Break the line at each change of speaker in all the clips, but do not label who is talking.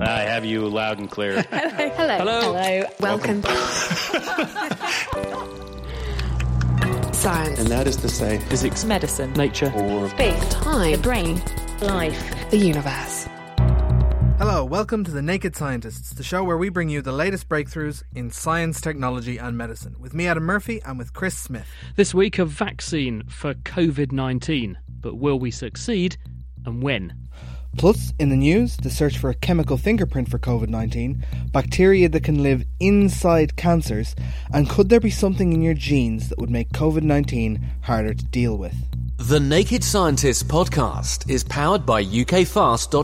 I have you loud and clear.
Hello. Hello.
Hello.
Welcome. Science.
And that is to say,
physics,
medicine,
nature,
or
space, time, the brain, life, the universe.
Hello, welcome to The Naked Scientists, the show where we bring you the latest breakthroughs in science, technology, and medicine. With me, Adam Murphy, and with Chris Smith.
This week, a vaccine for COVID 19. But will we succeed and when?
Plus, in the news, the search for a chemical fingerprint for COVID 19, bacteria that can live inside cancers, and could there be something in your genes that would make COVID 19 harder to deal with?
The Naked Scientists podcast is powered by ukfast.co.uk.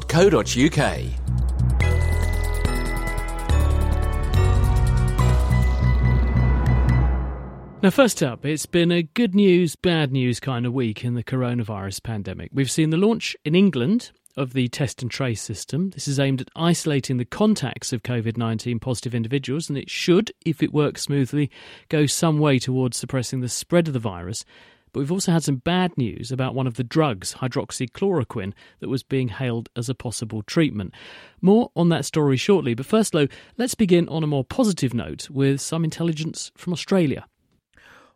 Now, first up, it's been a good news, bad news kind of week in the coronavirus pandemic. We've seen the launch in England of the test and trace system. This is aimed at isolating the contacts of COVID 19 positive individuals, and it should, if it works smoothly, go some way towards suppressing the spread of the virus. But we've also had some bad news about one of the drugs, hydroxychloroquine, that was being hailed as a possible treatment. More on that story shortly. But first, though, let's begin on a more positive note with some intelligence from Australia.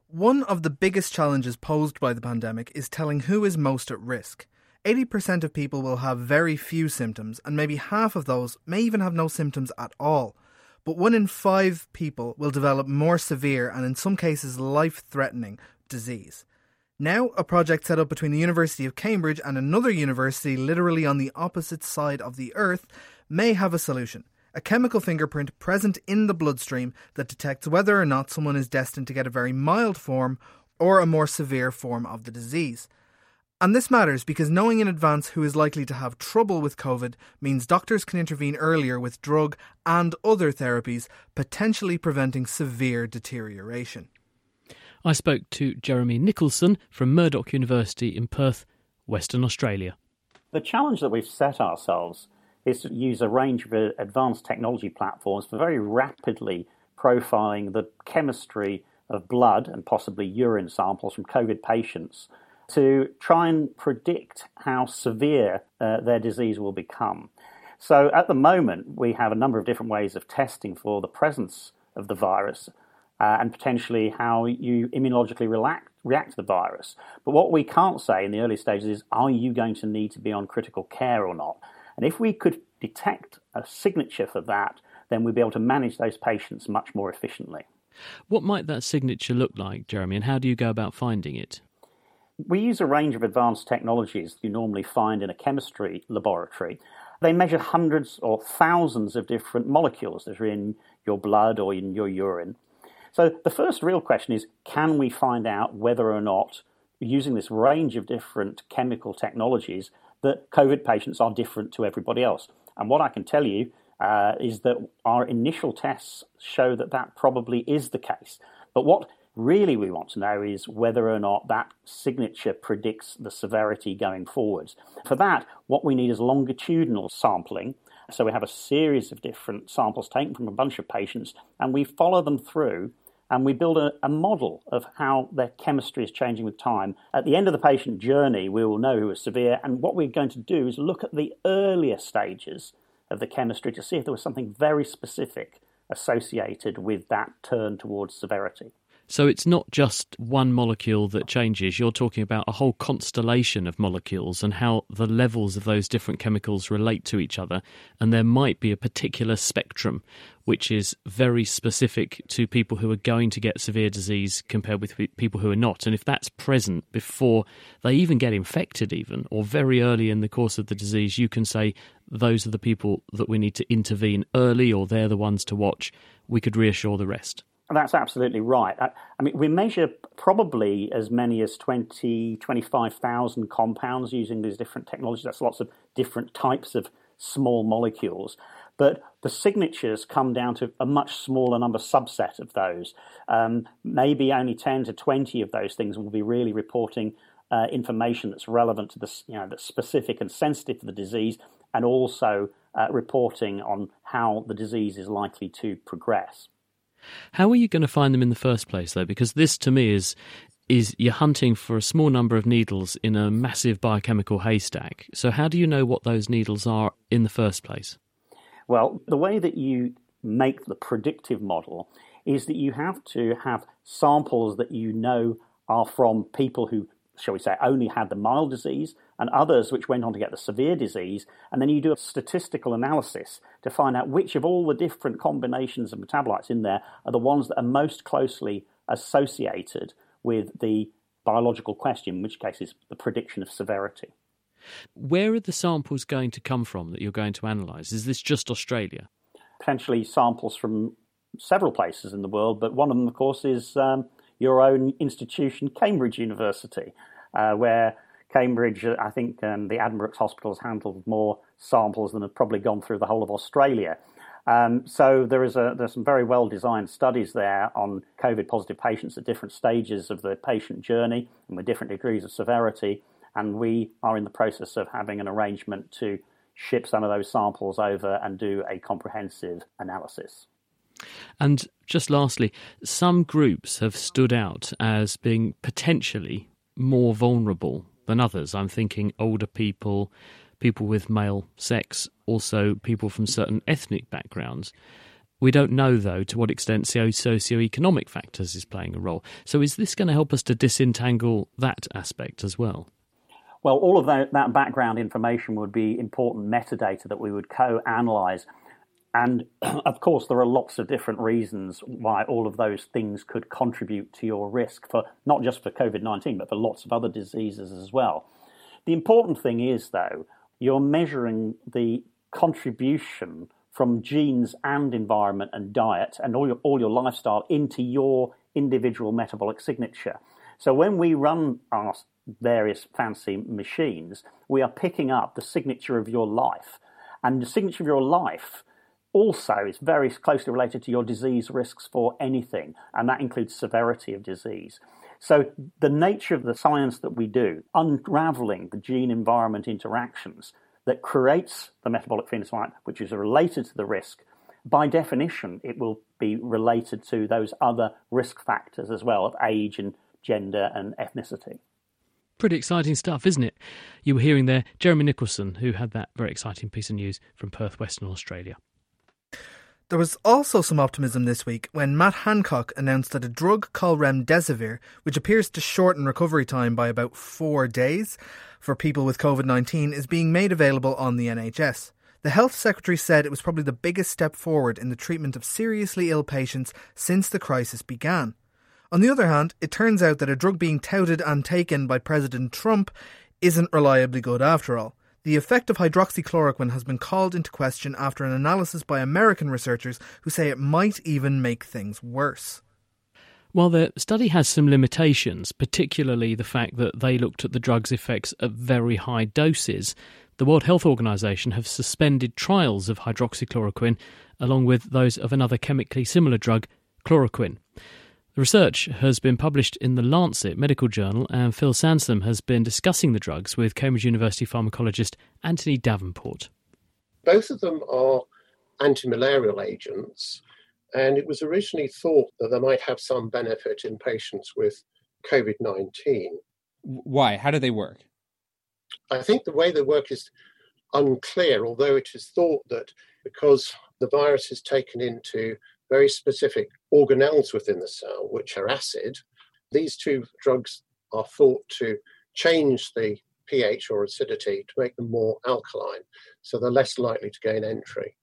One of the biggest challenges posed by the pandemic is telling who is most at risk. 80% of people will have very few symptoms, and maybe half of those may even have no symptoms at all. But one in five people will develop more severe and, in some cases, life threatening disease. Now, a project set up between the University of Cambridge and another university literally on the opposite side of the earth may have a solution a chemical fingerprint present in the bloodstream that detects whether or not someone is destined to get a very mild form or a more severe form of the disease. And this matters because knowing in advance who is likely to have trouble with COVID means doctors can intervene earlier with drug and other therapies, potentially preventing severe deterioration.
I spoke to Jeremy Nicholson from Murdoch University in Perth, Western Australia.
The challenge that we've set ourselves is to use a range of advanced technology platforms for very rapidly profiling the chemistry of blood and possibly urine samples from COVID patients to try and predict how severe uh, their disease will become. So at the moment, we have a number of different ways of testing for the presence of the virus uh, and potentially how you immunologically react, react to the virus. But what we can't say in the early stages is, are you going to need to be on critical care or not? And if we could detect a signature for that, then we'd be able to manage those patients much more efficiently.
What might that signature look like, Jeremy, and how do you go about finding it?
We use a range of advanced technologies you normally find in a chemistry laboratory. They measure hundreds or thousands of different molecules that are in your blood or in your urine. So the first real question is can we find out whether or not, using this range of different chemical technologies, that COVID patients are different to everybody else. And what I can tell you uh, is that our initial tests show that that probably is the case. But what really we want to know is whether or not that signature predicts the severity going forwards. For that, what we need is longitudinal sampling. So we have a series of different samples taken from a bunch of patients and we follow them through and we build a, a, model of how their chemistry is changing with time. At the end of the patient journey, we will know who is severe, and what we're going to do is look at the earlier stages of the chemistry to see if there was something very specific associated with that turn towards severity.
So it's not just one molecule that changes. You're talking about a whole constellation of molecules and how the levels of those different chemicals relate to each other. And there might be a particular spectrum which is very specific to people who are going to get severe disease compared with people who are not. And if that's present before they even get infected, even or very early in the course of the disease, you can say those are the people that we need to intervene early or they're the ones to watch. We could reassure the rest.
That's absolutely right. I, I, mean, we measure probably as many as 20, 25,000 compounds using these different technologies. That's lots of different types of small molecules. But the signatures come down to a much smaller number subset of those. Um, maybe only 10 to 20 of those things will be really reporting uh, information that's relevant to the, you know, that's specific and sensitive to the disease, and also uh, reporting on how the disease is likely to progress.
How are you going to find them in the first place, though? Because this, to me, is is you're hunting for a small number of needles in a massive biochemical haystack. So, how do you know what those needles are in the first place?
Well, the way that you make the predictive model is that you have to have samples that you know are from people who, shall we say, only had the mild disease and others which went on to get the severe disease. And then you do a statistical analysis to find out which of all the different combinations of metabolites in there are the ones that are most closely associated with the biological question, in which case is the prediction of severity.
Where are the samples going to come from that you're going to analyse? Is this just Australia?
Potentially samples from several places in the world, but one of them, of course, is um, your own institution, Cambridge University, uh, where Cambridge, uh, I think um, the Addenbrooke's Hospital has handled more samples than have probably gone through the whole of Australia. Um, so there is a, there's some very well designed studies there on COVID positive patients at different stages of the patient journey and with different degrees of severity. And we are in the process of having an arrangement to ship some of those samples over and do a comprehensive analysis.
And just lastly, some groups have stood out as being potentially more vulnerable than others. I'm thinking older people, people with male sex, also people from certain ethnic backgrounds. We don't know, though, to what extent socio-economic factors is playing a role. So, is this going to help us to disentangle that aspect as well?
Well, all of that, that background information would be important metadata that we would co-analyze. And of course, there are lots of different reasons why all of those things could contribute to your risk for not just for COVID 19, but for lots of other diseases as well. The important thing is, though, you're measuring the contribution from genes and environment and diet and all your, all your lifestyle into your individual metabolic signature. So when we run our various fancy machines, we are picking up the signature of your life. And the signature of your life also is very closely related to your disease risks for anything, and that includes severity of disease. So, the nature of the science that we do, unraveling the gene environment interactions that creates the metabolic phenotype, which is related to the risk, by definition, it will be related to those other risk factors as well of age and gender and ethnicity.
Pretty exciting stuff, isn't it? You were hearing there Jeremy Nicholson, who had that very exciting piece of news from Perth, Western Australia.
There was also some optimism this week when Matt Hancock announced that a drug called remdesivir, which appears to shorten recovery time by about four days for people with COVID 19, is being made available on the NHS. The Health Secretary said it was probably the biggest step forward in the treatment of seriously ill patients since the crisis began. On the other hand, it turns out that a drug being touted and taken by President Trump isn't reliably good after all. The effect of hydroxychloroquine has been called into question after an analysis by American researchers who say it might even make things worse.
While the study has some limitations, particularly the fact that they looked at the drug's effects at very high doses, the World Health Organization have suspended trials of hydroxychloroquine along with those of another chemically similar drug, chloroquine. The research has been published in the Lancet Medical Journal, and Phil Sansom has been discussing the drugs with Cambridge University pharmacologist Anthony Davenport.
Both of them are anti-malarial agents, and it was originally thought that they might have some benefit in patients with COVID 19.
Why? How do they work?
I think the way they work is unclear, although it is thought that because the virus is taken into very specific organelles within the cell, which are acid. These two drugs are thought to change the pH or acidity to make them more alkaline, so they're less likely to gain entry.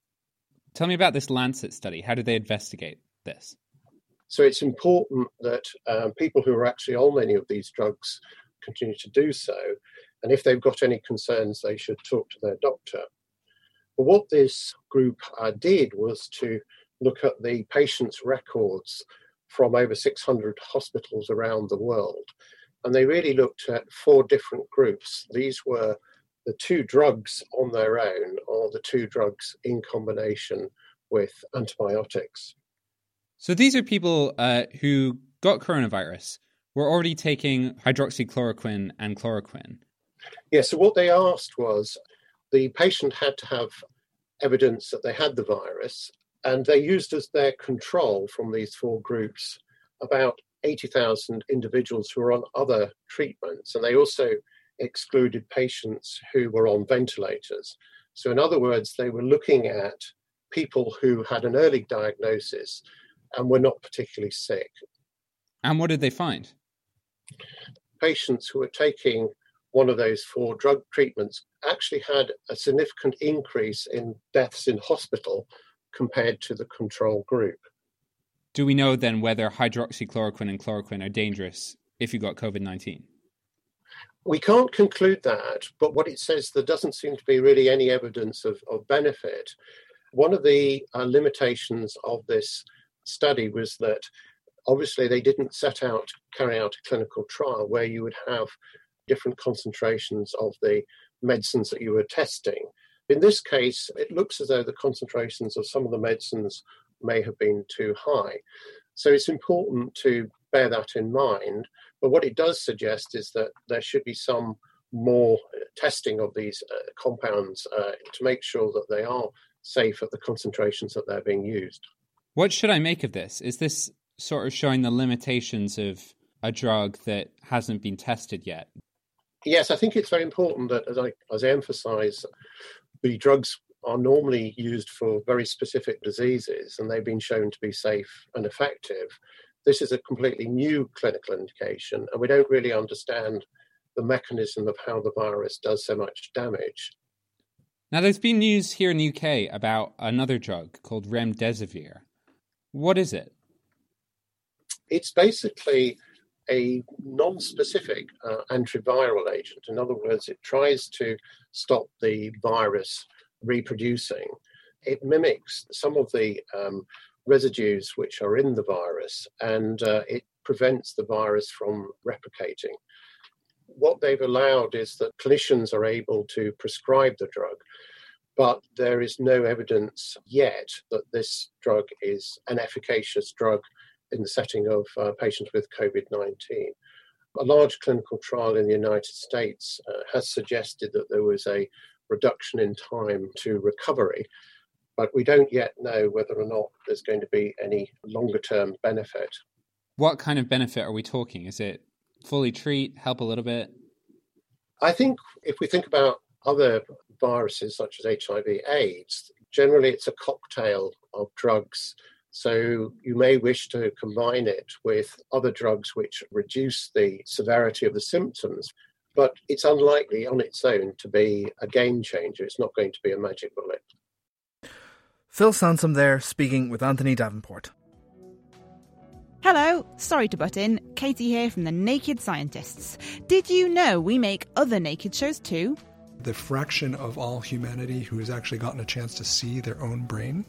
Tell me about this Lancet study. How did they investigate this?
So it's important that um, people who are actually on many of these drugs continue to do so. And if they've got any concerns, they should talk to their doctor. But what this group uh, did was to look at the patient's records from over 600 hospitals around the world. And they really looked at four different groups. These were the two drugs on their own or the two drugs in combination with antibiotics.
So these are people uh, who got coronavirus, were already taking hydroxychloroquine and chloroquine.
Yeah, so what they asked was the patient had to have evidence that they had the virus, and they used as their control from these four groups about 80,000 individuals who were on other treatments. And they also excluded patients who were on ventilators. So, in other words, they were looking at people who had an early diagnosis and were not particularly sick.
And what did they find?
Patients who were taking one of those four drug treatments actually had a significant increase in deaths in hospital compared to the control group.
Do we know then whether hydroxychloroquine and chloroquine are dangerous if you got COVID 19?
We can't conclude that, but what it says, there doesn't seem to be really any evidence of, of benefit. One of the uh, limitations of this study was that obviously they didn't set out to carry out a clinical trial where you would have different concentrations of the medicines that you were testing. In this case, it looks as though the concentrations of some of the medicines may have been too high. So it's important to bear that in mind. But what it does suggest is that there should be some more testing of these uh, compounds uh, to make sure that they are safe at the concentrations that they're being used.
What should I make of this? Is this sort of showing the limitations of a drug that hasn't been tested yet?
Yes, I think it's very important that, as I, as I emphasize, the drugs are normally used for very specific diseases and they've been shown to be safe and effective. This is a completely new clinical indication, and we don't really understand the mechanism of how the virus does so much damage.
Now, there's been news here in the UK about another drug called remdesivir. What is it?
It's basically a non specific uh, antiviral agent. In other words, it tries to stop the virus reproducing. It mimics some of the um, residues which are in the virus and uh, it prevents the virus from replicating. What they've allowed is that clinicians are able to prescribe the drug, but there is no evidence yet that this drug is an efficacious drug in the setting of uh, patients with COVID 19. A large clinical trial in the United States uh, has suggested that there was a reduction in time to recovery, but we don't yet know whether or not there's going to be any longer term benefit.
What kind of benefit are we talking? Is it fully treat, help a little bit?
I think if we think about other viruses such as HIV AIDS, generally it's a cocktail of drugs. So you may wish to combine it with other drugs which reduce the severity of the symptoms but it's unlikely on its own to be a game changer. It's not going to be a magic bullet.
Phil Sansom there speaking with Anthony Davenport.
Hello, sorry to butt in. Katie here from the Naked Scientists. Did you know we make other naked shows too?
The fraction of all humanity who has actually gotten a chance to see their own brain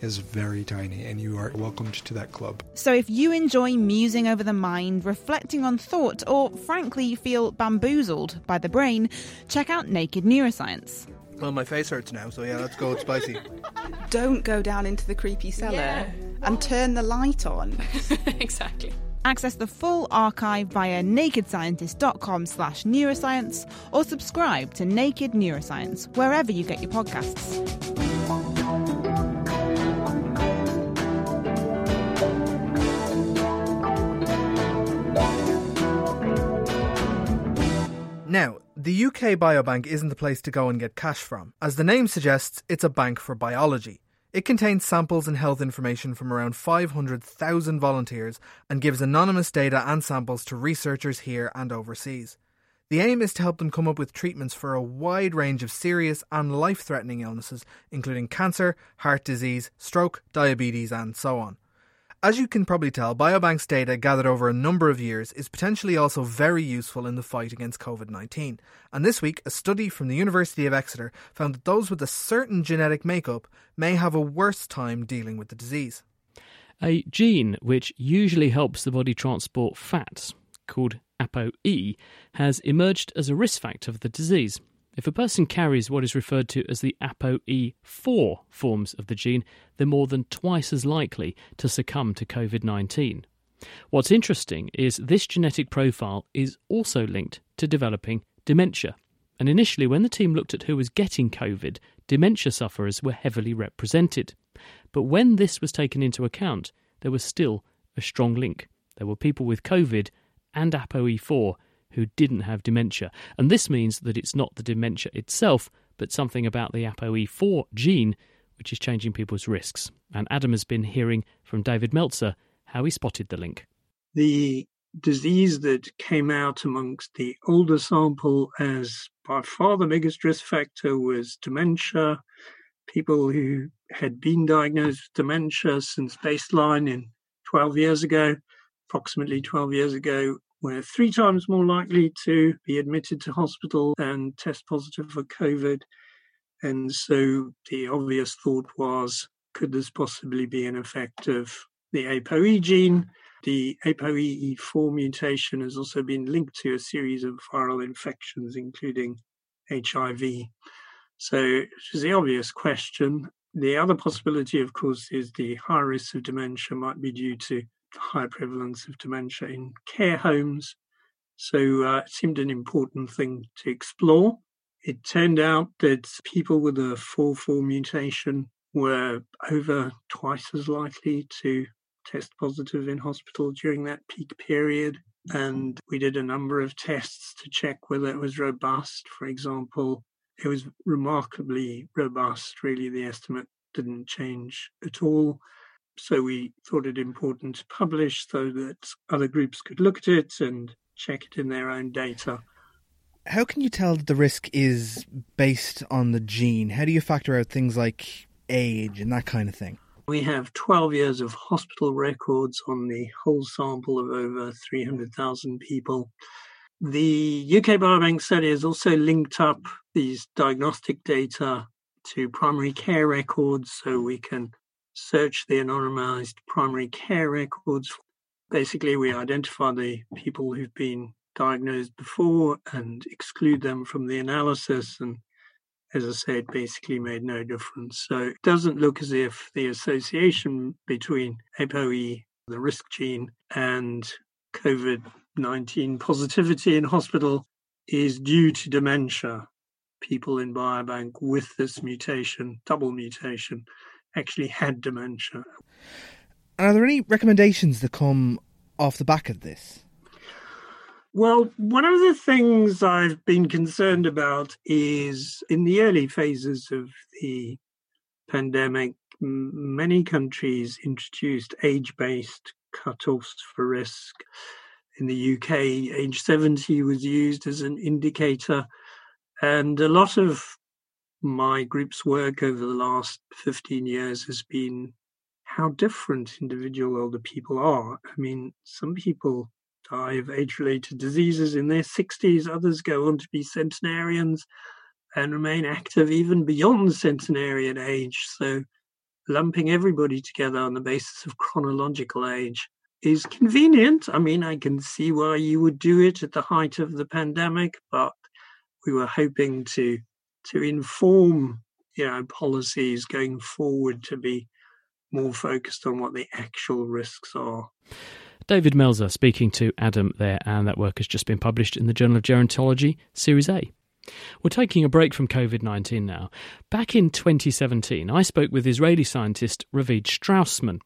is very tiny, and you are welcomed to that club.
So if you enjoy musing over the mind, reflecting on thought, or frankly feel bamboozled by the brain, check out Naked Neuroscience.
Well, my face hurts now, so yeah, let's go. It's spicy.
Don't go down into the creepy cellar yeah. and turn the light on.
exactly.
Access the full archive via nakedscientist.com slash neuroscience or subscribe to Naked Neuroscience wherever you get your podcasts.
Now, the UK Biobank isn't the place to go and get cash from. As the name suggests, it's a bank for biology. It contains samples and health information from around 500,000 volunteers and gives anonymous data and samples to researchers here and overseas. The aim is to help them come up with treatments for a wide range of serious and life threatening illnesses, including cancer, heart disease, stroke, diabetes, and so on. As you can probably tell, Biobank's data gathered over a number of years is potentially also very useful in the fight against COVID 19. And this week, a study from the University of Exeter found that those with a certain genetic makeup may have a worse time dealing with the disease.
A gene which usually helps the body transport fats, called ApoE, has emerged as a risk factor for the disease. If a person carries what is referred to as the ApoE4 forms of the gene, they're more than twice as likely to succumb to COVID 19. What's interesting is this genetic profile is also linked to developing dementia. And initially, when the team looked at who was getting COVID, dementia sufferers were heavily represented. But when this was taken into account, there was still a strong link. There were people with COVID and ApoE4 who didn't have dementia. And this means that it's not the dementia itself, but something about the ApoE4 gene which is changing people's risks. And Adam has been hearing from David Melzer how he spotted the link.
The disease that came out amongst the older sample as by far the biggest risk factor was dementia. People who had been diagnosed with dementia since baseline in 12 years ago, approximately 12 years ago, were three times more likely to be admitted to hospital and test positive for COVID. And so the obvious thought was could this possibly be an effect of the ApoE gene? The ApoE4 mutation has also been linked to a series of viral infections, including HIV. So, it is the obvious question. The other possibility, of course, is the high risk of dementia might be due to high prevalence of dementia in care homes. So uh, it seemed an important thing to explore. It turned out that people with a 4-4 mutation were over twice as likely to test positive in hospital during that peak period. And we did a number of tests to check whether it was robust. For example, it was remarkably robust. Really, the estimate didn't change at all. So we thought it important to publish so that other groups could look at it and check it in their own data.
How can you tell that the risk is based on the gene? How do you factor out things like age and that kind of thing?
We have 12 years of hospital records on the whole sample of over 300,000 people. The UK Biobank study has also linked up these diagnostic data to primary care records so we can search the anonymized primary care records. Basically, we identify the people who've been diagnosed before and exclude them from the analysis. And as I said, basically made no difference. So it doesn't look as if the association between ApoE, the risk gene, and COVID 19 positivity in hospital is due to dementia. People in biobank with this mutation, double mutation, actually had dementia.
And are there any recommendations that come off the back of this?
Well, one of the things I've been concerned about is in the early phases of the pandemic, many countries introduced age based cutoffs for risk. In the UK, age 70 was used as an indicator. And a lot of my group's work over the last 15 years has been how different individual older people are. I mean, some people die of age related diseases in their 60s, others go on to be centenarians and remain active even beyond centenarian age. So, lumping everybody together on the basis of chronological age is convenient. I mean, I can see why you would do it at the height of the pandemic, but we were hoping to to inform you know policies going forward to be more focused on what the actual risks are.
David Melzer speaking to Adam there, and that work has just been published in the Journal of Gerontology, Series A. We're taking a break from COVID 19 now. Back in 2017, I spoke with Israeli scientist Ravid Straussman.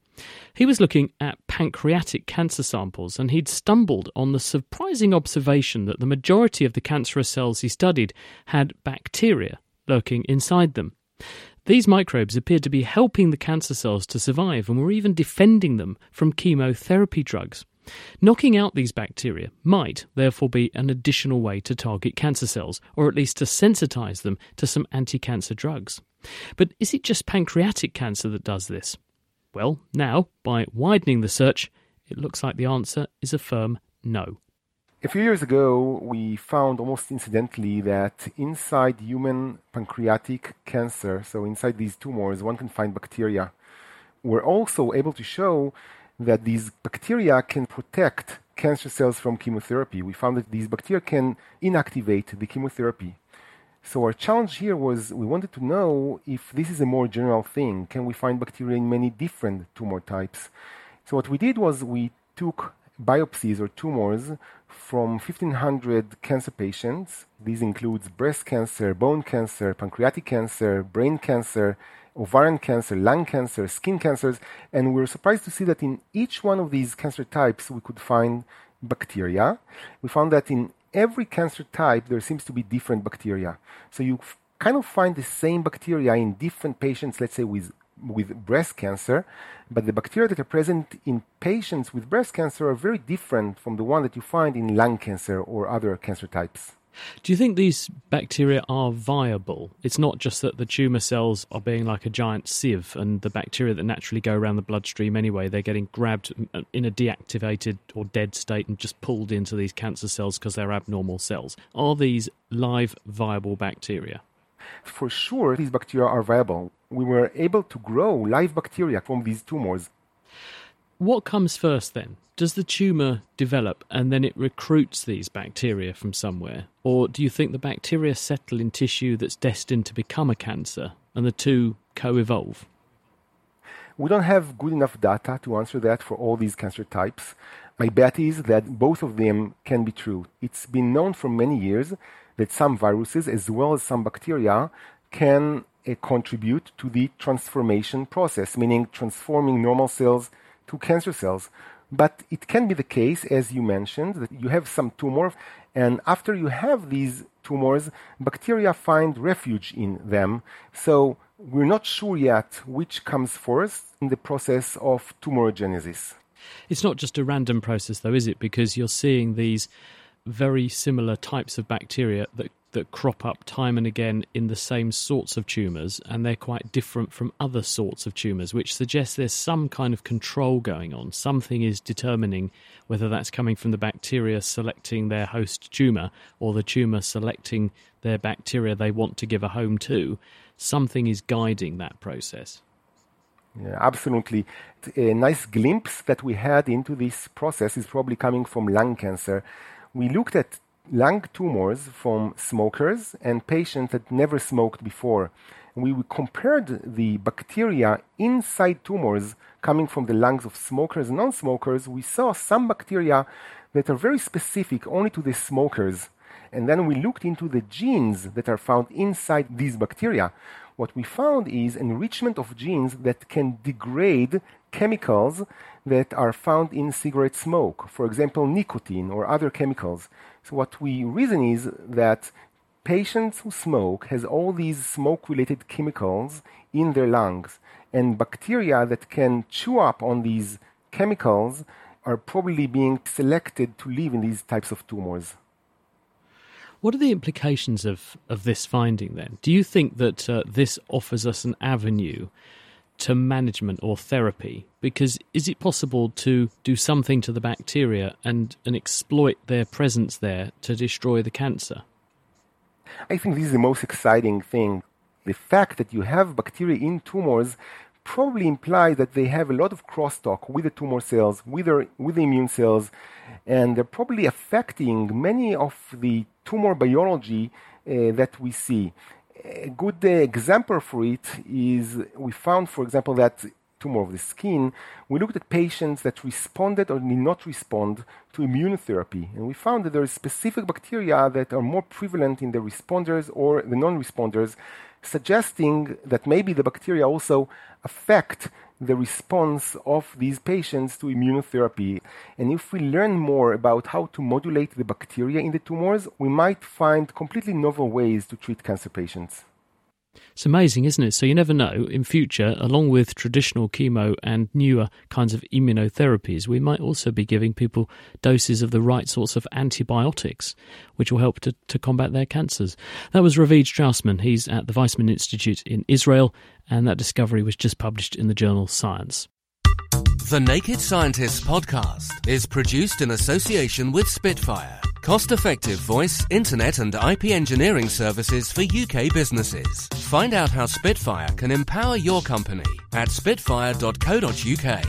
He was looking at pancreatic cancer samples and he'd stumbled on the surprising observation that the majority of the cancerous cells he studied had bacteria lurking inside them. These microbes appeared to be helping the cancer cells to survive and were even defending them from chemotherapy drugs. Knocking out these bacteria might therefore be an additional way to target cancer cells, or at least to sensitize them to some anti cancer drugs. But is it just pancreatic cancer that does this? Well, now, by widening the search, it looks like the answer is a firm no.
A few years ago, we found almost incidentally that inside human pancreatic cancer, so inside these tumors, one can find bacteria. We're also able to show that these bacteria can protect cancer cells from chemotherapy. We found that these bacteria can inactivate the chemotherapy. So our challenge here was we wanted to know if this is a more general thing. Can we find bacteria in many different tumor types? So what we did was we took biopsies or tumors from 1500 cancer patients. These includes breast cancer, bone cancer, pancreatic cancer, brain cancer, ovarian cancer, lung cancer, skin cancers, and we were surprised to see that in each one of these cancer types we could find bacteria. We found that in every cancer type, there seems to be different bacteria. So you f- kind of find the same bacteria in different patients, let's say with, with breast cancer, but the bacteria that are present in patients with breast cancer are very different from the one that you find in lung cancer or other cancer types.
Do you think these bacteria are viable? It's not just that the tumour cells are being like a giant sieve and the bacteria that naturally go around the bloodstream anyway, they're getting grabbed uh, in a deactivated or dead state and just pulled into these cancer cells because they're abnormal cells. Are these live, viable bacteria?
For sure, these bacteria are viable. We were able to grow live bacteria from these tumors.
What comes first then? Does the tumour develop and then it recruits these bacteria from somewhere? Or do you think the bacteria settle in tissue that's destined to become a cancer and the two co evolve?
We don't have good enough data to answer that for all these cancer types. My bet is that both of them can be true. It's been known for many years that some viruses, as well as some bacteria, can uh, contribute to the transformation process, meaning transforming normal cells to cancer cells. But it can be the case, as you mentioned, that you have some tumor, and after you have these tumors, bacteria find refuge in them. So we're not sure yet which comes first in the process of tumorigenesis.
It's not just a random process, though, is it? Because you're seeing these very similar types of bacteria that that crop up time and again in the same sorts of tumours, and they're quite different from other sorts of tumours, which suggests there's some kind of control going on. Something is determining whether that's coming from the bacteria selecting their host tumour or the tumour selecting their bacteria they want to give a home to. Something is guiding that process.
Yeah, absolutely. A nice glimpse that we had into this process is probably coming from lung cancer. We looked at lung tumors from smokers and patients that never smoked before. We compared the bacteria inside tumors coming from the lungs of smokers and non smokers. We saw some bacteria that are very specific only to the smokers. And then we looked into the genes that are found inside these bacteria. What we found is enrichment of genes that can degrade chemicals that are found in cigarette smoke, for example, nicotine or other chemicals. So what we reason is that patients who smoke has all these smoke-related chemicals in their lungs, and bacteria that can chew up on these chemicals are probably being selected to live in these types of tumors.
What are the implications of, of this finding then? Do you think that uh, this offers us an avenue to management or therapy? Because is it possible to do something to the bacteria and, and exploit their presence there to destroy the cancer?
I think this is the most exciting thing. The fact that you have bacteria in tumors probably implies that they have a lot of crosstalk with the tumor cells, with, their, with the immune cells, and they're probably affecting many of the tumor biology uh, that we see a good uh, example for it is we found, for example, that tumor of the skin, we looked at patients that responded or did not respond to immunotherapy. And we found that there are specific bacteria that are more prevalent in the responders or the non responders, suggesting that maybe the bacteria also affect the response of these patients to immunotherapy. And if we learn more about how to modulate the bacteria in the tumors, we might find completely novel ways to treat cancer patients.
It's amazing, isn't it? So you never know. In future, along with traditional chemo and newer kinds of immunotherapies, we might also be giving people doses of the right sorts of antibiotics, which will help to, to combat their cancers. That was Ravid Straussman. He's at the Weizmann Institute in Israel, and that discovery was just published in the journal Science.
The Naked Scientists podcast is produced in association with Spitfire Cost effective voice, internet, and IP engineering services for UK businesses. Find out how Spitfire can empower your company at spitfire.co.uk.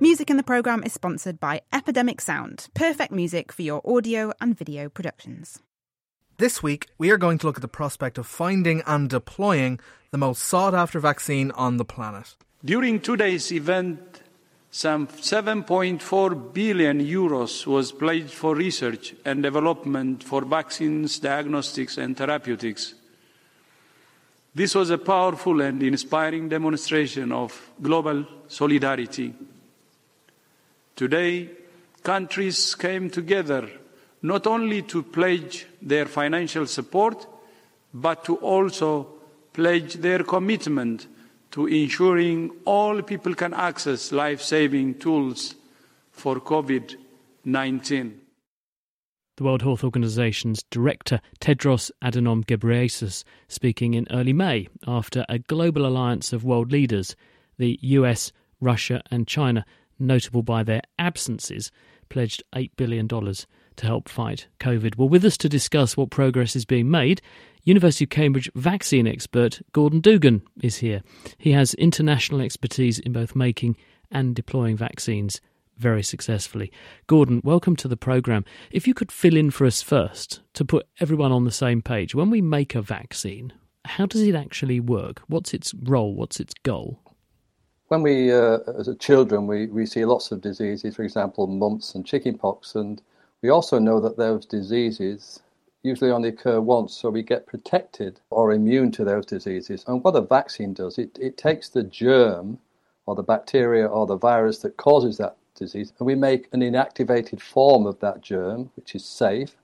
Music in the programme is sponsored by Epidemic Sound, perfect music for your audio and video productions.
This week, we are going to look at the prospect of finding and deploying the most sought after vaccine on the planet.
During today's event, some 7.4 billion euros was pledged for research and development for vaccines, diagnostics, and therapeutics. This was a powerful and inspiring demonstration of global solidarity. Today, countries came together not only to pledge their financial support, but to also pledge their commitment to ensuring all people can access life saving tools for COVID 19.
The World Health Organization's director Tedros Adhanom Ghebreyesus speaking in early May after a global alliance of world leaders, the US, Russia, and China, notable by their absences, pledged $8 billion to help fight COVID. Well, with us to discuss what progress is being made, University of Cambridge vaccine expert Gordon Dougan is here. He has international expertise in both making and deploying vaccines very successfully. Gordon, welcome to the programme. If you could fill in for us first to put everyone on the same page, when we make a vaccine, how does it actually work? What's its role? What's its goal?
when we, uh, as children, we, we see lots of diseases, for example, mumps and chickenpox, and we also know that those diseases usually only occur once, so we get protected or immune to those diseases. And what a vaccine does, it, it takes the germ or the bacteria or the virus that causes that disease, and we make an inactivated form of that germ, which is safe,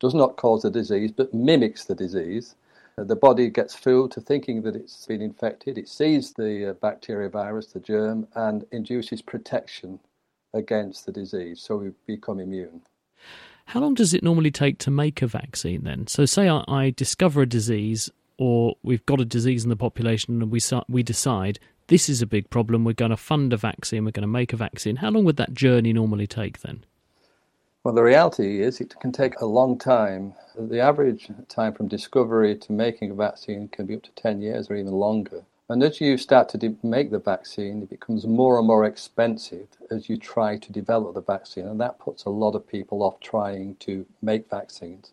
does not cause the disease, but mimics the disease the body gets fooled to thinking that it's been infected. It sees the uh, bacteria, virus, the germ, and induces protection against the disease. So we become immune.
How long does it normally take to make a vaccine then? So, say I, I discover a disease, or we've got a disease in the population, and we we decide this is a big problem. We're going to fund a vaccine. We're going to make a vaccine. How long would that journey normally take then?
Well, the reality is it can take a long time. The average time from discovery to making a vaccine can be up to 10 years or even longer. And as you start to de- make the vaccine, it becomes more and more expensive as you try to develop the vaccine. And that puts a lot of people off trying to make vaccines.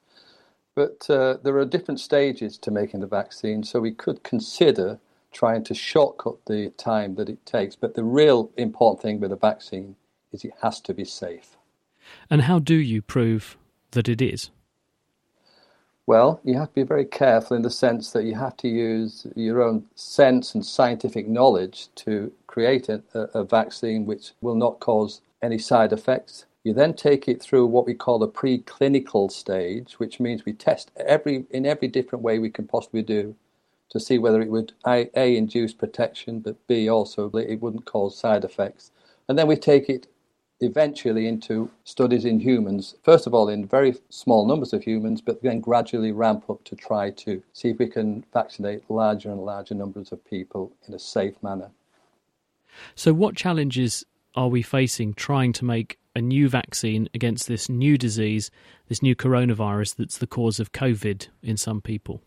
But uh, there are different stages to making the vaccine, so we could consider trying to shortcut the time that it takes. But the real important thing with a vaccine is it has to be safe.
And how do you prove that it is?
Well, you have to be very careful in the sense that you have to use your own sense and scientific knowledge to create a, a, vaccine which will not cause any side effects. You then take it through what we call the preclinical stage, which means we test every in every different way we can possibly do to see whether it would a, a induce protection, but b also it wouldn't cause side effects. And then we take it eventually into studies in humans, first of all in very small numbers of humans, but then gradually ramp up to try to see if we can vaccinate larger and larger numbers of people in a safe manner.
So, what challenges are we facing trying to make a new vaccine against this new disease, this new coronavirus that's the cause of COVID in some people?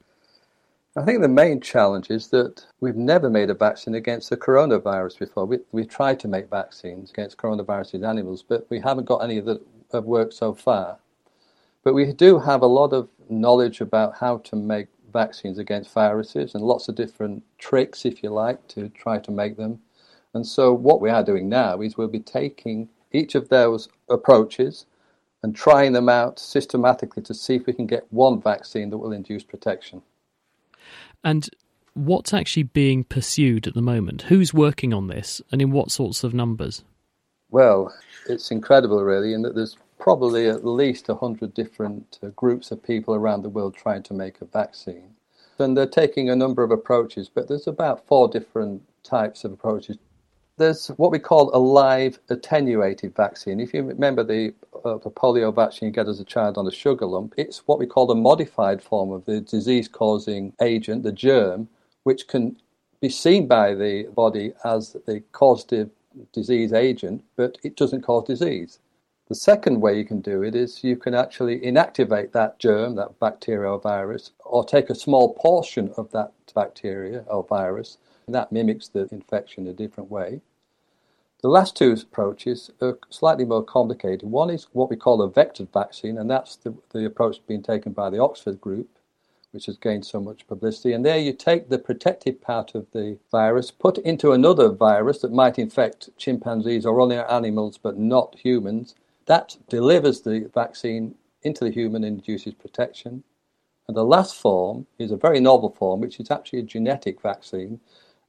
I think the main challenge is that we've never made a vaccine against the coronavirus before. We, we've tried to make vaccines against coronavirus in animals, but we haven't got any that have worked so far. But we do have a lot of knowledge about how to make vaccines against viruses and lots of different tricks, if you like, to try to make them. And so, what we are doing now is we'll be taking each of those approaches and trying them out systematically to see if we can get one vaccine that will induce protection.
And what's actually being pursued at the moment? Who's working on this and in what sorts of numbers?
Well, it's incredible, really, in that there's probably at least 100 different uh, groups of people around the world trying to make a vaccine. And they're taking a number of approaches, but there's about four different types of approaches. There's what we call a live attenuated vaccine. If you remember the, uh, the polio vaccine you get as a child on a sugar lump, it's what we call the modified form of the disease causing agent, the germ, which can be seen by the body as the causative disease agent, but it doesn't cause disease. The second way you can do it is you can actually inactivate that germ, that bacteria or virus, or take a small portion of that bacteria or virus. And that mimics the infection a different way. The last two approaches are slightly more complicated. One is what we call a vectored vaccine, and that's the, the approach being taken by the Oxford group, which has gained so much publicity. And there you take the protective part of the virus, put it into another virus that might infect chimpanzees or other animals but not humans, that delivers the vaccine into the human and induces protection. And the last form is a very novel form, which is actually a genetic vaccine,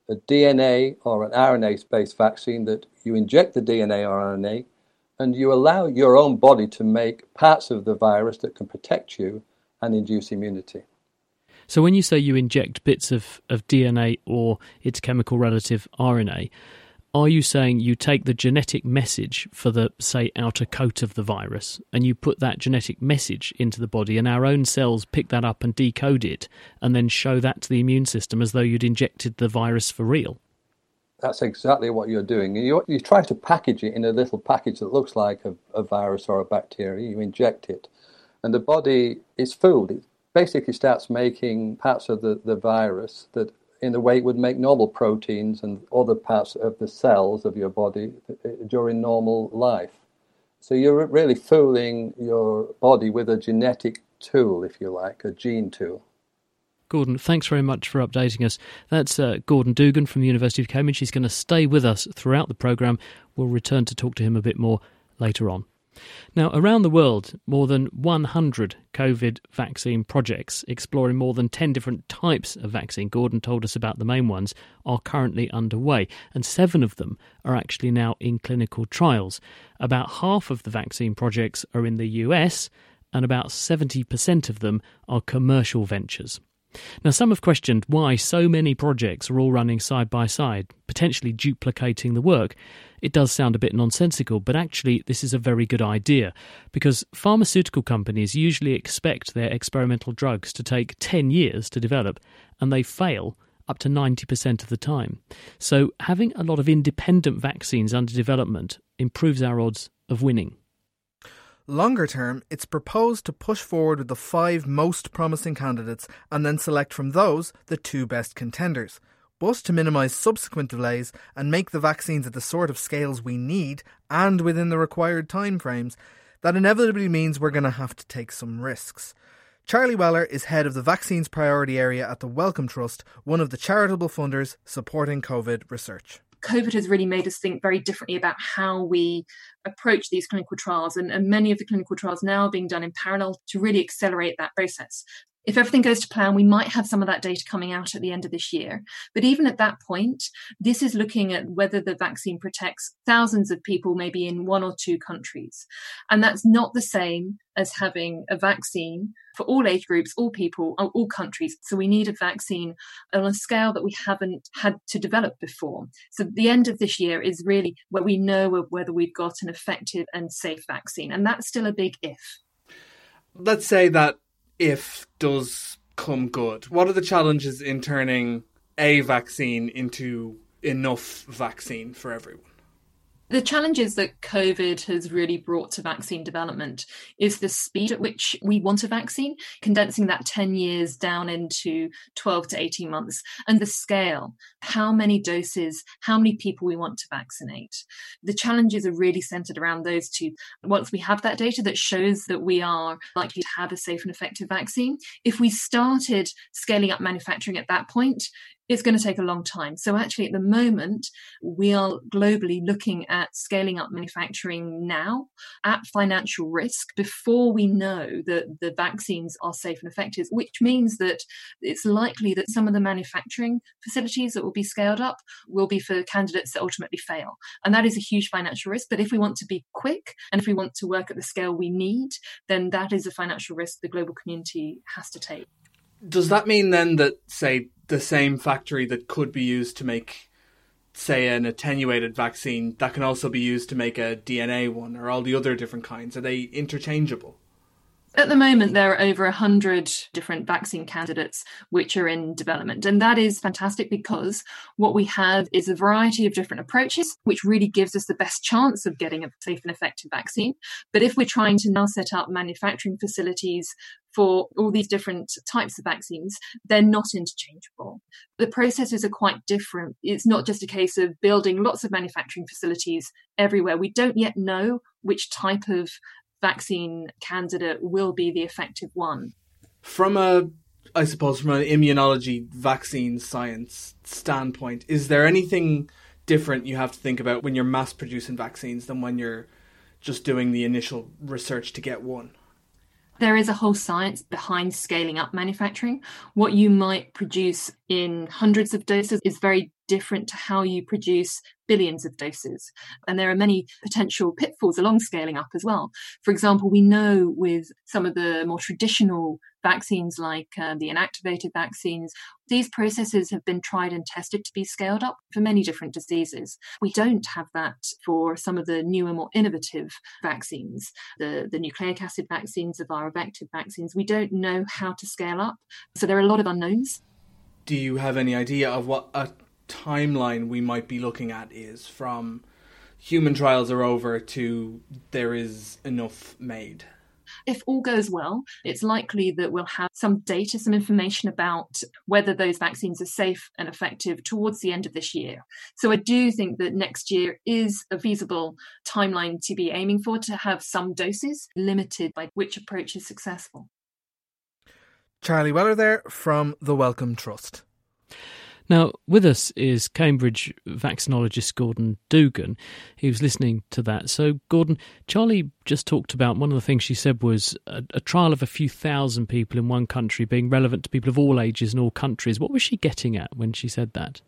a DNA or an RNA based vaccine that you inject the DNA or RNA and you allow your own body to make parts of the virus that can protect you and induce immunity.
So, when you say you inject bits of, of DNA or its chemical relative RNA, are you saying you take the genetic message for the, say, outer coat of the virus and you put that genetic message into the body and our own cells pick that up and decode it and then show that to the immune system as though you'd injected the virus for real?
That's exactly what you're doing. You, you try to package it in a little package that looks like a, a virus or a bacteria, you inject it, and the body is fooled. It basically starts making parts of the, the virus that in the way it would make normal proteins and other parts of the cells of your body uh, during normal life. So you're really fooling your body with a genetic tool, if you like, a gene tool.
Gordon, thanks very much for updating us. That's uh, Gordon Dougan from the University of Cambridge. He's going to stay with us throughout the programme. We'll return to talk to him a bit more later on. Now, around the world, more than 100 COVID vaccine projects exploring more than 10 different types of vaccine, Gordon told us about the main ones, are currently underway, and seven of them are actually now in clinical trials. About half of the vaccine projects are in the US, and about 70% of them are commercial ventures. Now, some have questioned why so many projects are all running side by side, potentially duplicating the work. It does sound a bit nonsensical, but actually, this is a very good idea because pharmaceutical companies usually expect their experimental drugs to take 10 years to develop, and they fail up to 90% of the time. So, having a lot of independent vaccines under development improves our odds of winning.
Longer term, it's proposed to push forward with the five most promising candidates and then select from those the two best contenders. But to minimise subsequent delays and make the vaccines at the sort of scales we need and within the required timeframes, that inevitably means we're going to have to take some risks. Charlie Weller is head of the Vaccines Priority Area at the Wellcome Trust, one of the charitable funders supporting COVID research.
COVID has really made us think very differently about how we approach these clinical trials. And, and, many of the clinical trials now are being done in parallel to really accelerate that process. If everything goes to plan, we might have some of that data coming out at the end of this year. But even at that point, this is looking at whether the vaccine protects thousands of people, maybe in one or two countries. And that's not the same as having a vaccine for all age groups, all people, uh, all countries. So we need a vaccine on a scale that we haven't had to develop before. So the end of this year is really where we know whether we've got an effective and safe vaccine. And that's still a big if.
Let's say that if does come good. What are the challenges in turning a vaccine into enough vaccine for everyone?
The challenges that COVID has really brought to vaccine development is the speed at which we want a vaccine, condensing that 10 years down into 12 to 18 months, and the scale, how many doses, how many people we want to vaccinate. The challenges are really centered around those two. Once we have that data that shows that we are likely to have a safe and effective vaccine, if we started scaling up manufacturing at that point, it's going to take a long time. So, actually, at the moment, we are globally looking at scaling up manufacturing now at financial risk before we know that the vaccines are safe and effective, which means that it's likely that some of the manufacturing facilities that will be scaled up will be for candidates that ultimately fail. And that is a huge financial risk. But if we want to be quick and if we want to work at the scale we need, then that is a financial risk the global community has to take.
Does that mean then that, say, the same factory that could be used to make, say, an attenuated vaccine that can also be used to make a DNA one or all the other different kinds? Are they interchangeable?
At the moment, there are over 100 different vaccine candidates which are in development. And that is fantastic because what we have is a variety of different approaches, which really gives us the best chance of getting a safe and effective vaccine. But if we're trying to now set up manufacturing facilities for all these different types of vaccines, they're not interchangeable. The processes are quite different. It's not just a case of building lots of manufacturing facilities everywhere. We don't yet know which type of vaccine candidate will be the effective one.
From a, I suppose, from an immunology vaccine science standpoint, is there anything different you have to think about when you're mass producing vaccines than when you're just doing the initial research to get one?
There is a whole science behind scaling up manufacturing. What you might produce in hundreds of doses is very different to how you produce billions of doses. And there are many potential pitfalls along scaling up as well. For example, we know with some of the more traditional vaccines like uh, the inactivated vaccines, these processes have been tried and tested to be scaled up for many different diseases. We don't have that for some of the newer, more innovative vaccines, the, the nucleic acid vaccines, the viral vector vaccines. We don't know how to scale up. So there are a lot of unknowns.
Do you have any idea of what a timeline we might be looking at is from human trials are over to there is enough made?
If all goes well, it's likely that we'll have some data, some information about whether those vaccines are safe and effective towards the end of this year. So I do think that next year is a feasible timeline to be aiming for to have some doses limited by which approach is successful.
Charlie Weller there from the Wellcome Trust.
Now, with us is Cambridge vaccinologist Gordon Dougan. He was listening to that. So, Gordon, Charlie just talked about one of the things she said was a, a, trial of a few thousand people in one country being relevant to people of all ages and all countries. What was she getting at when she said that?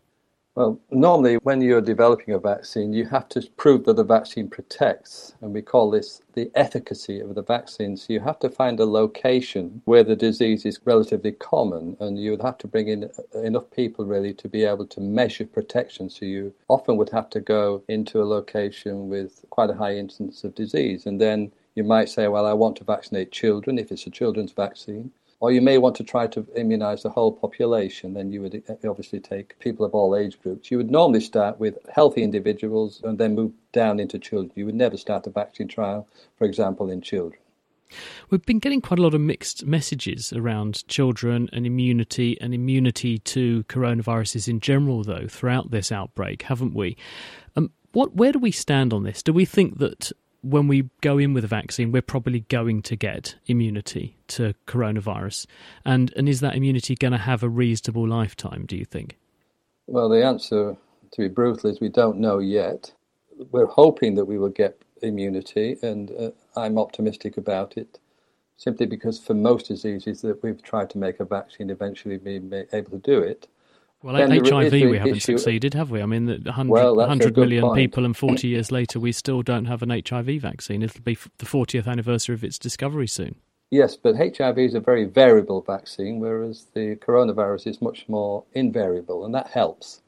Well, normally when you're developing a vaccine, you have to prove that the vaccine protects, and we call this the efficacy of the vaccine. So you have to find a location where the disease is relatively common, and you would have to bring in enough people really to be able to measure protection. So you often would have to go into a location with quite a high incidence of disease, and then you might say, well, I want to vaccinate children if it's a children's vaccine. Or you may want to try to immunize the whole population, then you would uh, obviously take people of all age groups. You would normally start with healthy individuals and then move down into children. You would never start a vaccine trial, for example, in children.
We've been getting quite a lot of mixed messages around children and immunity and immunity to coronaviruses in general, though, throughout this outbreak, haven't we? Um, what, where do we stand on this? Do we think that when we go in with a vaccine, we're probably going to get immunity to coronavirus. And and is that immunity going to have a reasonable lifetime? Do you think?
Well, the answer, to be brutal, is we don't know yet. We're hoping that we will get immunity, and uh, I'm optimistic about it. Simply because for most diseases that we've tried to make a vaccine, eventually be able to do it.
Well, then HIV we haven't issue. succeeded, have we? I mean, 100, well, 100 million point. people, and 40 years later, we still don't have an HIV vaccine. It'll be the 40th anniversary of its discovery soon.
Yes, but HIV is a very variable vaccine, whereas the coronavirus is much more invariable, and that helps.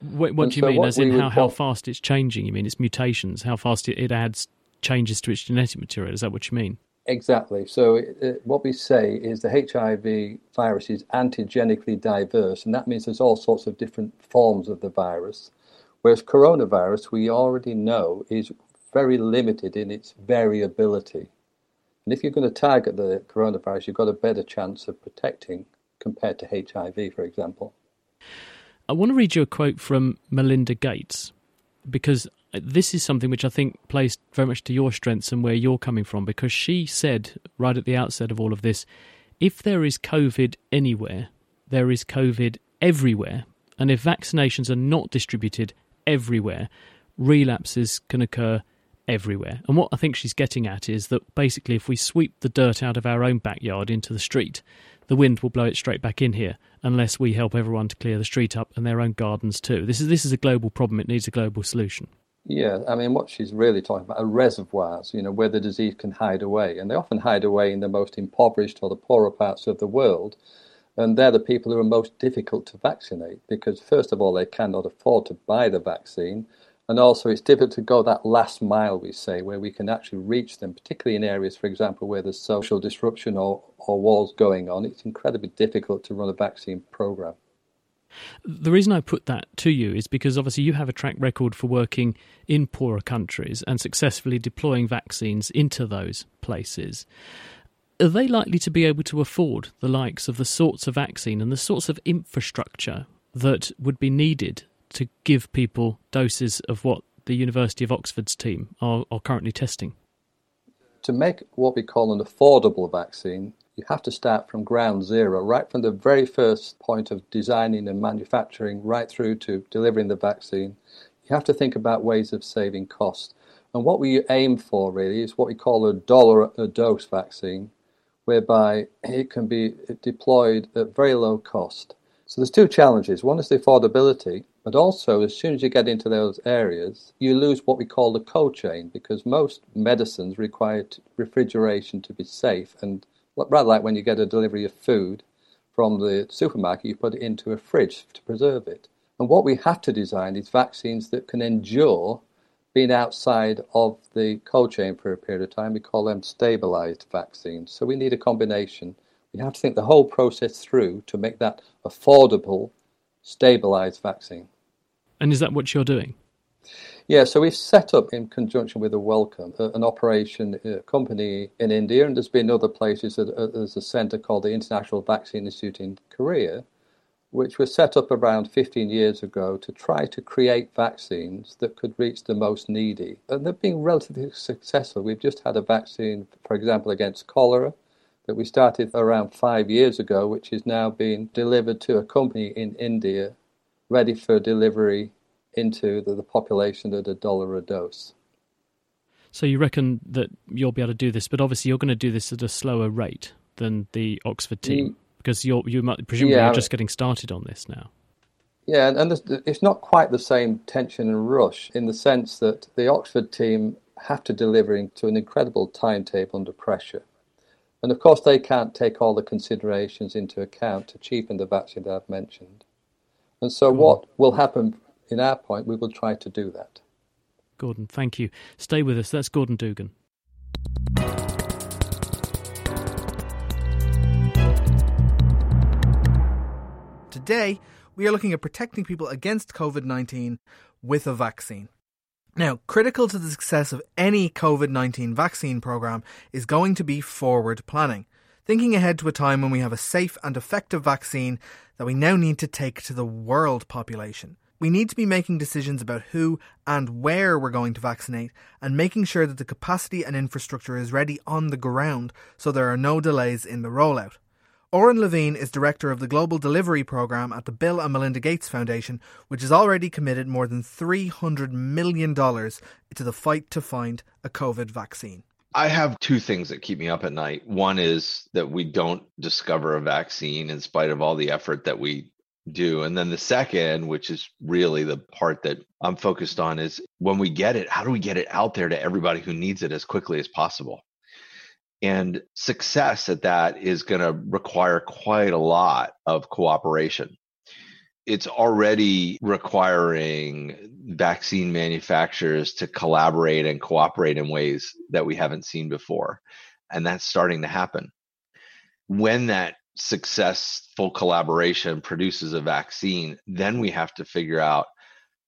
What, what do you so mean? As in how, how fast it's changing? You mean its mutations? How fast it, it adds changes to its genetic material? Is that what you mean?
Exactly. So, uh, what we say is the HIV virus is antigenically diverse, and that means there's all sorts of different forms of the virus. Whereas coronavirus, we already know, is very limited in its variability. And if you're going to target the coronavirus, you've got a better chance of protecting compared to HIV, for example.
I want to read you a quote from Melinda Gates because this is something which I think plays very much to your strengths and where you're coming from, because she said right at the outset of all of this if there is COVID anywhere, there is COVID everywhere. And if vaccinations are not distributed everywhere, relapses can occur everywhere. And what I think she's getting at is that basically, if we sweep the dirt out of our own backyard into the street, the wind will blow it straight back in here unless we help everyone to clear the street up and their own gardens too. This is this is a global problem. It needs a global solution.
Yeah, I mean, what she's really talking about are reservoirs, you know, where the disease can hide away. And they often hide away in the most impoverished or the poorer parts of the world. And they're the people who are most difficult to vaccinate because, first of all, they cannot afford to buy the vaccine. And also, it's difficult to go that last mile, we say, where we can actually reach them, particularly in areas, for example, where there's social disruption or, or wars going on. It's incredibly difficult to run a vaccine program.
The reason I put that to you is because obviously you have a track record for working in poorer countries and successfully deploying vaccines into those places. Are they likely to be able to afford the likes of the sorts of vaccine and the sorts of infrastructure that would be needed to give people doses of what the University of Oxford's team are, are currently testing?
To make what we call an affordable vaccine, you have to start from ground zero, right from the very first point of designing and manufacturing, right through to delivering the vaccine. You have to think about ways of saving cost. And what we aim for really is what we call a dollar a dose vaccine, whereby it can be deployed at very low cost. So there's two challenges. One is the affordability, but also as soon as you get into those areas, you lose what we call the cold chain because most medicines require refrigeration to be safe. And rather like when you get a delivery of food from the supermarket, you put it into a fridge to preserve it. And what we have to design is vaccines that can endure being outside of the cold chain for a period of time. We call them stabilized vaccines. So we need a combination we have to think the whole process through to make that affordable, stabilized vaccine.
And is that what you're doing?
Yeah, so we've set up in conjunction with a Wellcome an operation a company in India, and there's been other places. Uh, there's a centre called the International Vaccine Institute in Korea, which was set up around 15 years ago to try to create vaccines that could reach the most needy. And they've been relatively successful. We've just had a vaccine, for example, against cholera that we started around five years ago, which is now being delivered to a company in India, ready for delivery into the, the population at a dollar a dose.
So you reckon that you'll be able to do this, but obviously you're going to do this at a slower rate than the Oxford team mm. because you're you might, presumably yeah, you're just getting started on this now.
Yeah, and it's not quite the same tension and rush in the sense that the Oxford team have to deliver to an incredible timetable under pressure. And of course, they can't take all the considerations into account to cheapen the vaccine that I've mentioned. And so, mm-hmm. what will happen in our point, we will try to do that.
Gordon, thank you. Stay with us. That's Gordon Dougan.
Today, we are looking at protecting people against COVID 19 with a vaccine. Now, critical to the success of any COVID 19 vaccine programme is going to be forward planning, thinking ahead to a time when we have a safe and effective vaccine that we now need to take to the world population. We need to be making decisions about who and where we're going to vaccinate and making sure that the capacity and infrastructure is ready on the ground so there are no delays in the rollout. Orin Levine is director of the Global Delivery Programme at the Bill and Melinda Gates Foundation, which has already committed more than $300 million to the fight to find a COVID vaccine.
I have two things that keep me up at night. One is that we don't discover a vaccine in spite of all the effort that we do. And then the second, which is really the part that I'm focused on, is when we get it, how do we get it out there to everybody who needs it as quickly as possible? And success at that is going to require quite a lot of cooperation. It's already requiring vaccine manufacturers to collaborate and cooperate in ways that we haven't seen before. And that's starting to happen. When that successful collaboration produces a vaccine, then we have to figure out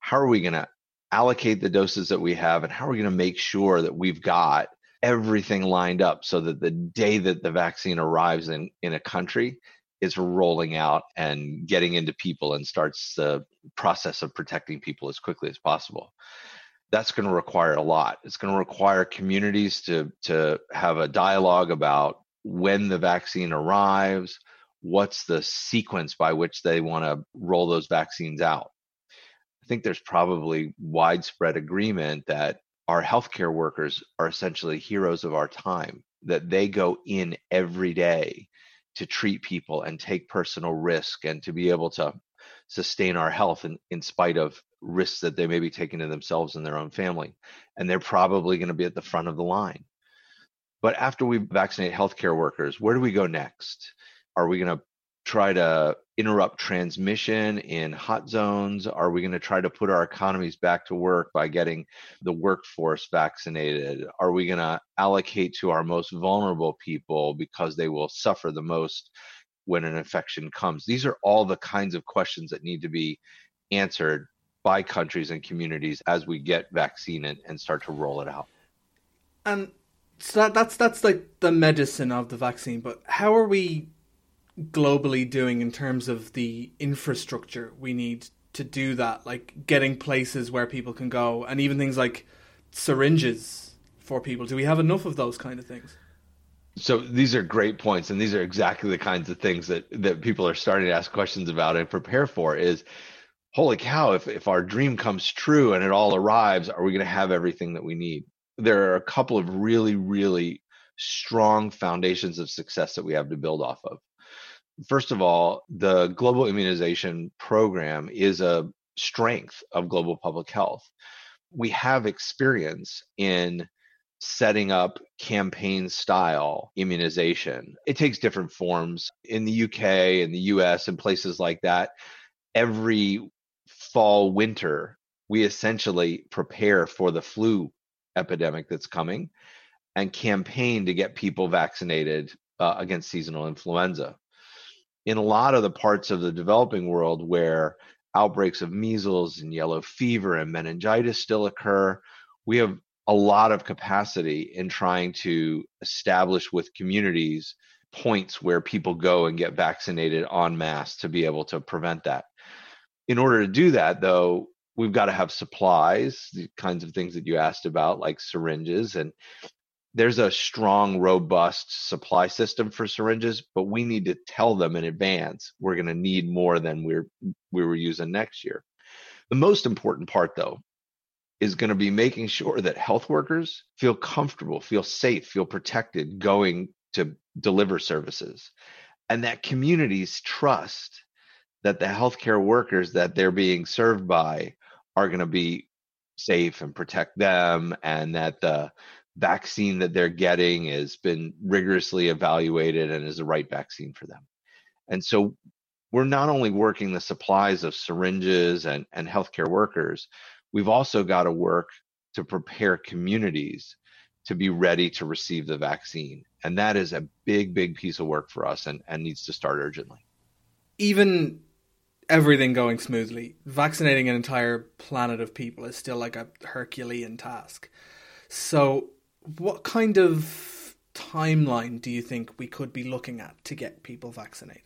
how are we going to allocate the doses that we have and how are we going to make sure that we've got everything lined up so that the day that the vaccine arrives in, in a country, it's rolling out and getting into people and starts the process of protecting people as quickly as possible. That's going to require a lot. It's going to require communities to to have a dialogue about when the vaccine arrives, what's the sequence by which they want to roll those vaccines out. I think there's probably widespread agreement that our healthcare workers are essentially heroes of our time, that they go in every day to treat people and take personal risk and to be able to sustain our health in, in spite of risks that they may be taking to themselves and their own family. And they're probably going to be at the front of the line. But after we vaccinate healthcare workers, where do we go next? Are we going to try to interrupt transmission in hot zones? Are we going to try to put our economies back to work by getting the workforce vaccinated? Are we going to allocate to our most vulnerable people because they will suffer the most when an infection comes? These are all the kinds of questions that need to be answered by countries and communities as we get vaccine and, and start to roll it out.
And so that, that's that's like the medicine of the vaccine, but how are we globally doing in terms of the infrastructure we need to do that? Like getting places where people can go, and even things like syringes for people. Do we have enough of those kind of things?
So these are great points, and these are exactly the kinds of things that that people are starting to ask questions about and prepare for. Is holy cow! If if our dream comes true and it all arrives, are we going to have everything that we need? There are a couple of really, really strong foundations of success that we have to build off of first of all, the global immunization program is a strength of global public health. We have experience in setting up campaign style immunization. It takes different forms in the UK and the US and places like that. Every fall, winter, we essentially prepare for the flu epidemic that's coming and campaign to get people vaccinated uh, against seasonal influenza in a lot of the parts of the developing world where outbreaks of measles and yellow fever and meningitis still occur, we have a lot of capacity in trying to establish with communities points where people go and get vaccinated en masse to be able to prevent that. In order to do that, though, we've got to have supplies, the kinds of things that you asked about, like syringes. And there's a strong, robust supply system for syringes, but we need to tell them in advance we're going to need more than we're we were using next year. The most important part, though, is going to be making sure that health workers feel comfortable, feel safe, feel protected going to deliver services, and that communities trust that the healthcare workers that they're being served by are going to be safe and protect them, and that the vaccine that they're getting has been rigorously evaluated and is the right vaccine for them. And so we're not only working the supplies of syringes and, and healthcare workers, we've also got to work to prepare communities to be ready to receive the vaccine. And that is a big, big piece of work for us and, and needs to start urgently.
Even everything going smoothly, vaccinating an entire planet of people is still like a Herculean task. So what kind of timeline do you think we could be looking at to get people vaccinated?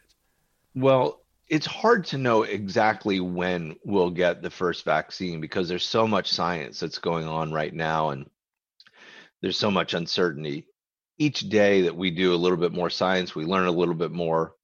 Well, it's hard to know exactly when we'll get the first vaccine because there's so much science that's going on right now and there's so much uncertainty. Each day that we do a little bit more science, we learn a little bit more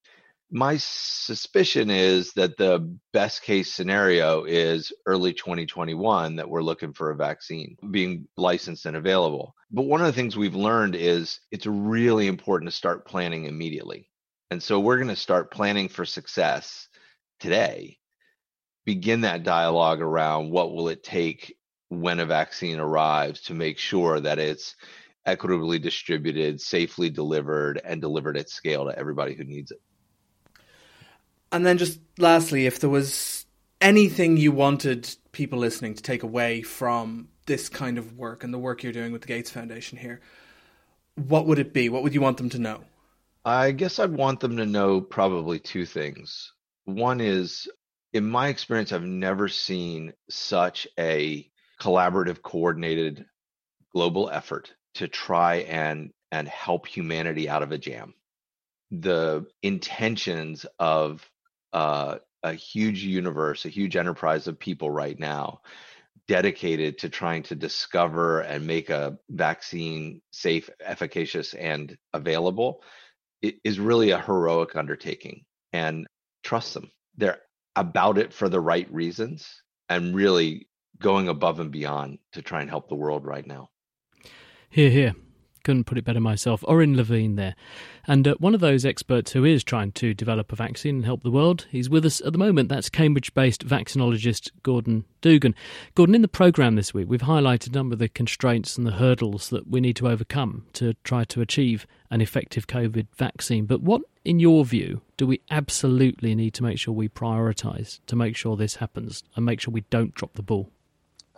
my suspicion is that the best case scenario is early 2021 that we're looking for a vaccine being licensed and available. But one of the things we've learned is it's really important to start planning immediately. And so we're going to start planning for success today. Begin that dialogue around what will it take when a vaccine arrives to make sure that it's equitably distributed, safely delivered, and delivered at scale to everybody who needs it.
And then just lastly, if there was anything you wanted people listening to take away from this kind of work and the work you're doing with the Gates Foundation here, what would it be? What would you want them to know?
I guess I'd want them to know probably two things. One is, in my experience, I've never seen such a collaborative, coordinated global effort to try and and help humanity out of a jam. The intentions of uh, a huge universe, a huge enterprise of people right now dedicated to trying to discover and make a vaccine safe, efficacious, and available it is really a heroic undertaking. And trust them. They're about it for the right reasons and really going above and beyond to try and help the world right now.
Here, here couldn't put it better myself. Orin Levine there. And uh, one of those experts who is trying to develop a vaccine and help the world, he's with us at the moment. That's Cambridge based vaccinologist Gordon Dougan. Gordon, in the programme this week, we've highlighted a number of the constraints and the hurdles that we need to overcome to try to achieve an effective COVID vaccine. But what, in your view, do we absolutely need to make sure we prioritise to make sure this happens and make sure we don't drop the ball?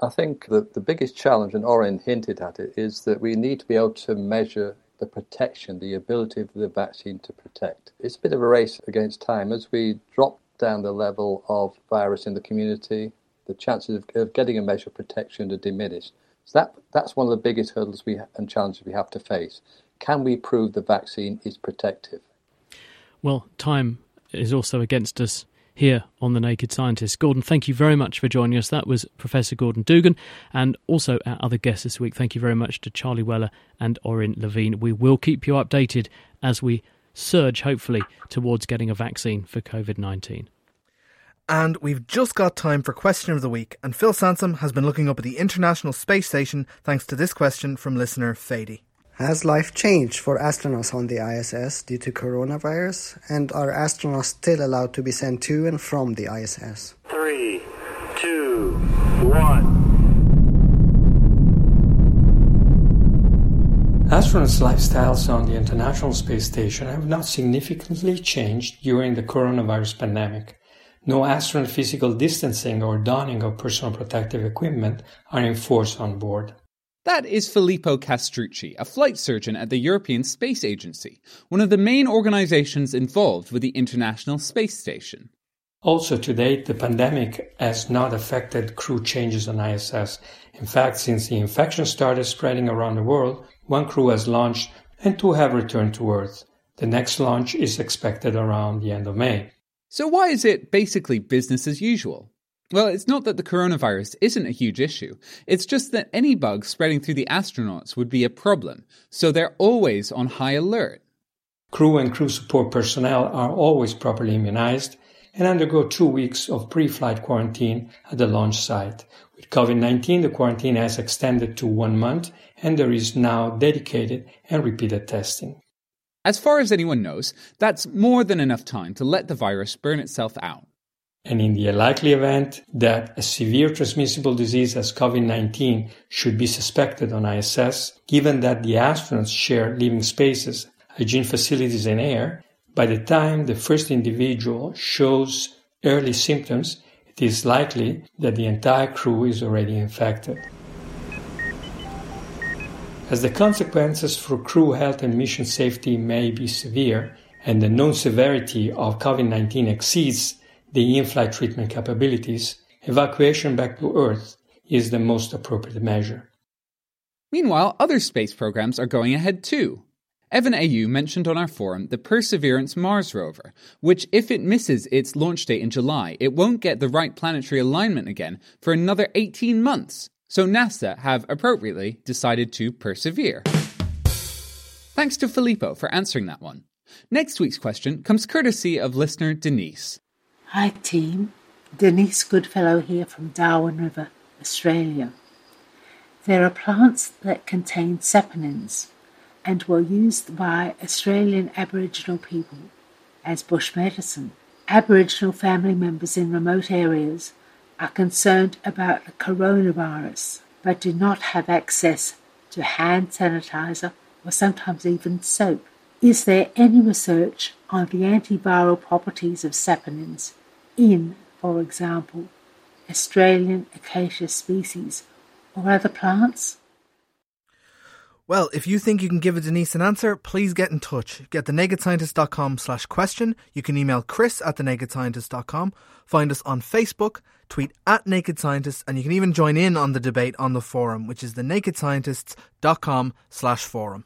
I think that the biggest challenge, and Orin hinted at it, is that we need to be able to measure the protection, the ability of the vaccine to protect. It's a bit of a race against time. As we drop down the level of virus in the community, the chances of, of getting a measure of protection are diminished. So that, that's one of the biggest hurdles we and challenges we have to face. Can we prove the vaccine is protective?
Well, time is also against us here on The Naked Scientist. Gordon, thank you very much for joining us. That was Professor Gordon Dougan and also our other guests this week. Thank you very much to Charlie Weller and Orin Levine. We will keep you updated as we surge, hopefully, towards getting a vaccine for COVID 19.
And we've just got time for question of the week, and Phil Sansom has been looking up at the International Space Station thanks to this question from listener Fady.
Has life changed for astronauts on the ISS due to coronavirus? And are astronauts still allowed to be sent to and from the ISS?
Three, two, one.
Astronauts' lifestyles on the International Space Station have not significantly changed during the coronavirus pandemic. No astronaut physical distancing or donning of personal protective equipment are enforced on board.
That is Filippo Castrucci, a flight surgeon at the European Space Agency, one of the main organizations involved with the International Space Station.
Also, to date, the pandemic has not affected crew changes on ISS. In fact, since the infection started spreading around the world, one crew has launched and two have returned to Earth. The next launch is expected around the end of May.
So, why is it basically business as usual? Well, it's not that the coronavirus isn't a huge issue. It's just that any bug spreading through the astronauts would be a problem, so they're always on high alert.
Crew and crew support personnel are always properly immunized and undergo two weeks of pre flight quarantine at the launch site. With COVID 19, the quarantine has extended to one month and there is now dedicated and repeated testing.
As far as anyone knows, that's more than enough time to let the virus burn itself out.
And in the likely event that a severe transmissible disease as COVID 19 should be suspected on ISS, given that the astronauts share living spaces, hygiene facilities, and air, by the time the first individual shows early symptoms, it is likely that the entire crew is already infected. As the consequences for crew health and mission safety may be severe, and the known severity of COVID 19 exceeds the in flight treatment capabilities, evacuation back to Earth is the most appropriate measure.
Meanwhile, other space programs are going ahead too. Evan AU mentioned on our forum the Perseverance Mars rover, which, if it misses its launch date in July, it won't get the right planetary alignment again for another 18 months. So NASA have appropriately decided to persevere. Thanks to Filippo for answering that one. Next week's question comes courtesy of listener Denise.
Hi, team. Denise Goodfellow here from Darwin River, Australia. There are plants that contain saponins and were used by Australian Aboriginal people as bush medicine. Aboriginal family members in remote areas are concerned about the coronavirus but do not have access to hand sanitizer or sometimes even soap. Is there any research on the antiviral properties of saponins in, for example, Australian acacia species or other plants?
Well, if you think you can give a Denise an answer, please get in touch. Get thenakedscientist.com slash question. You can email chris at thenakedscientist.com. Find us on Facebook, tweet at Naked Scientists, and you can even join in on the debate on the forum, which is thenakedscientists.com slash forum.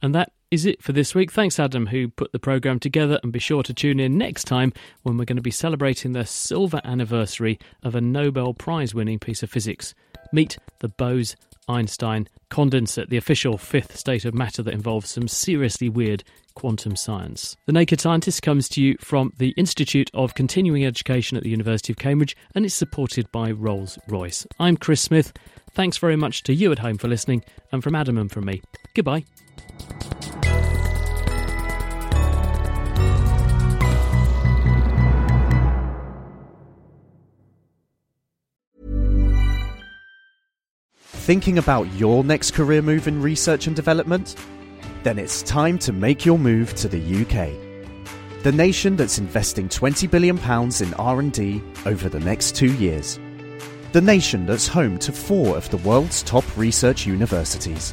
And that is it for this week. Thanks, Adam, who put the programme together. And be sure to tune in next time when we're going to be celebrating the silver anniversary of a Nobel Prize winning piece of physics. Meet the Bose Einstein condensate, the official fifth state of matter that involves some seriously weird quantum science. The Naked Scientist comes to you from the Institute of Continuing Education at the University of Cambridge and is supported by Rolls Royce. I'm Chris Smith. Thanks very much to you at home for listening, and from Adam and from me, goodbye.
Thinking about your next career move in research and development? Then it's time to make your move to the UK. The nation that's investing 20 billion pounds in R&D over the next 2 years. The nation that's home to 4 of the world's top research universities.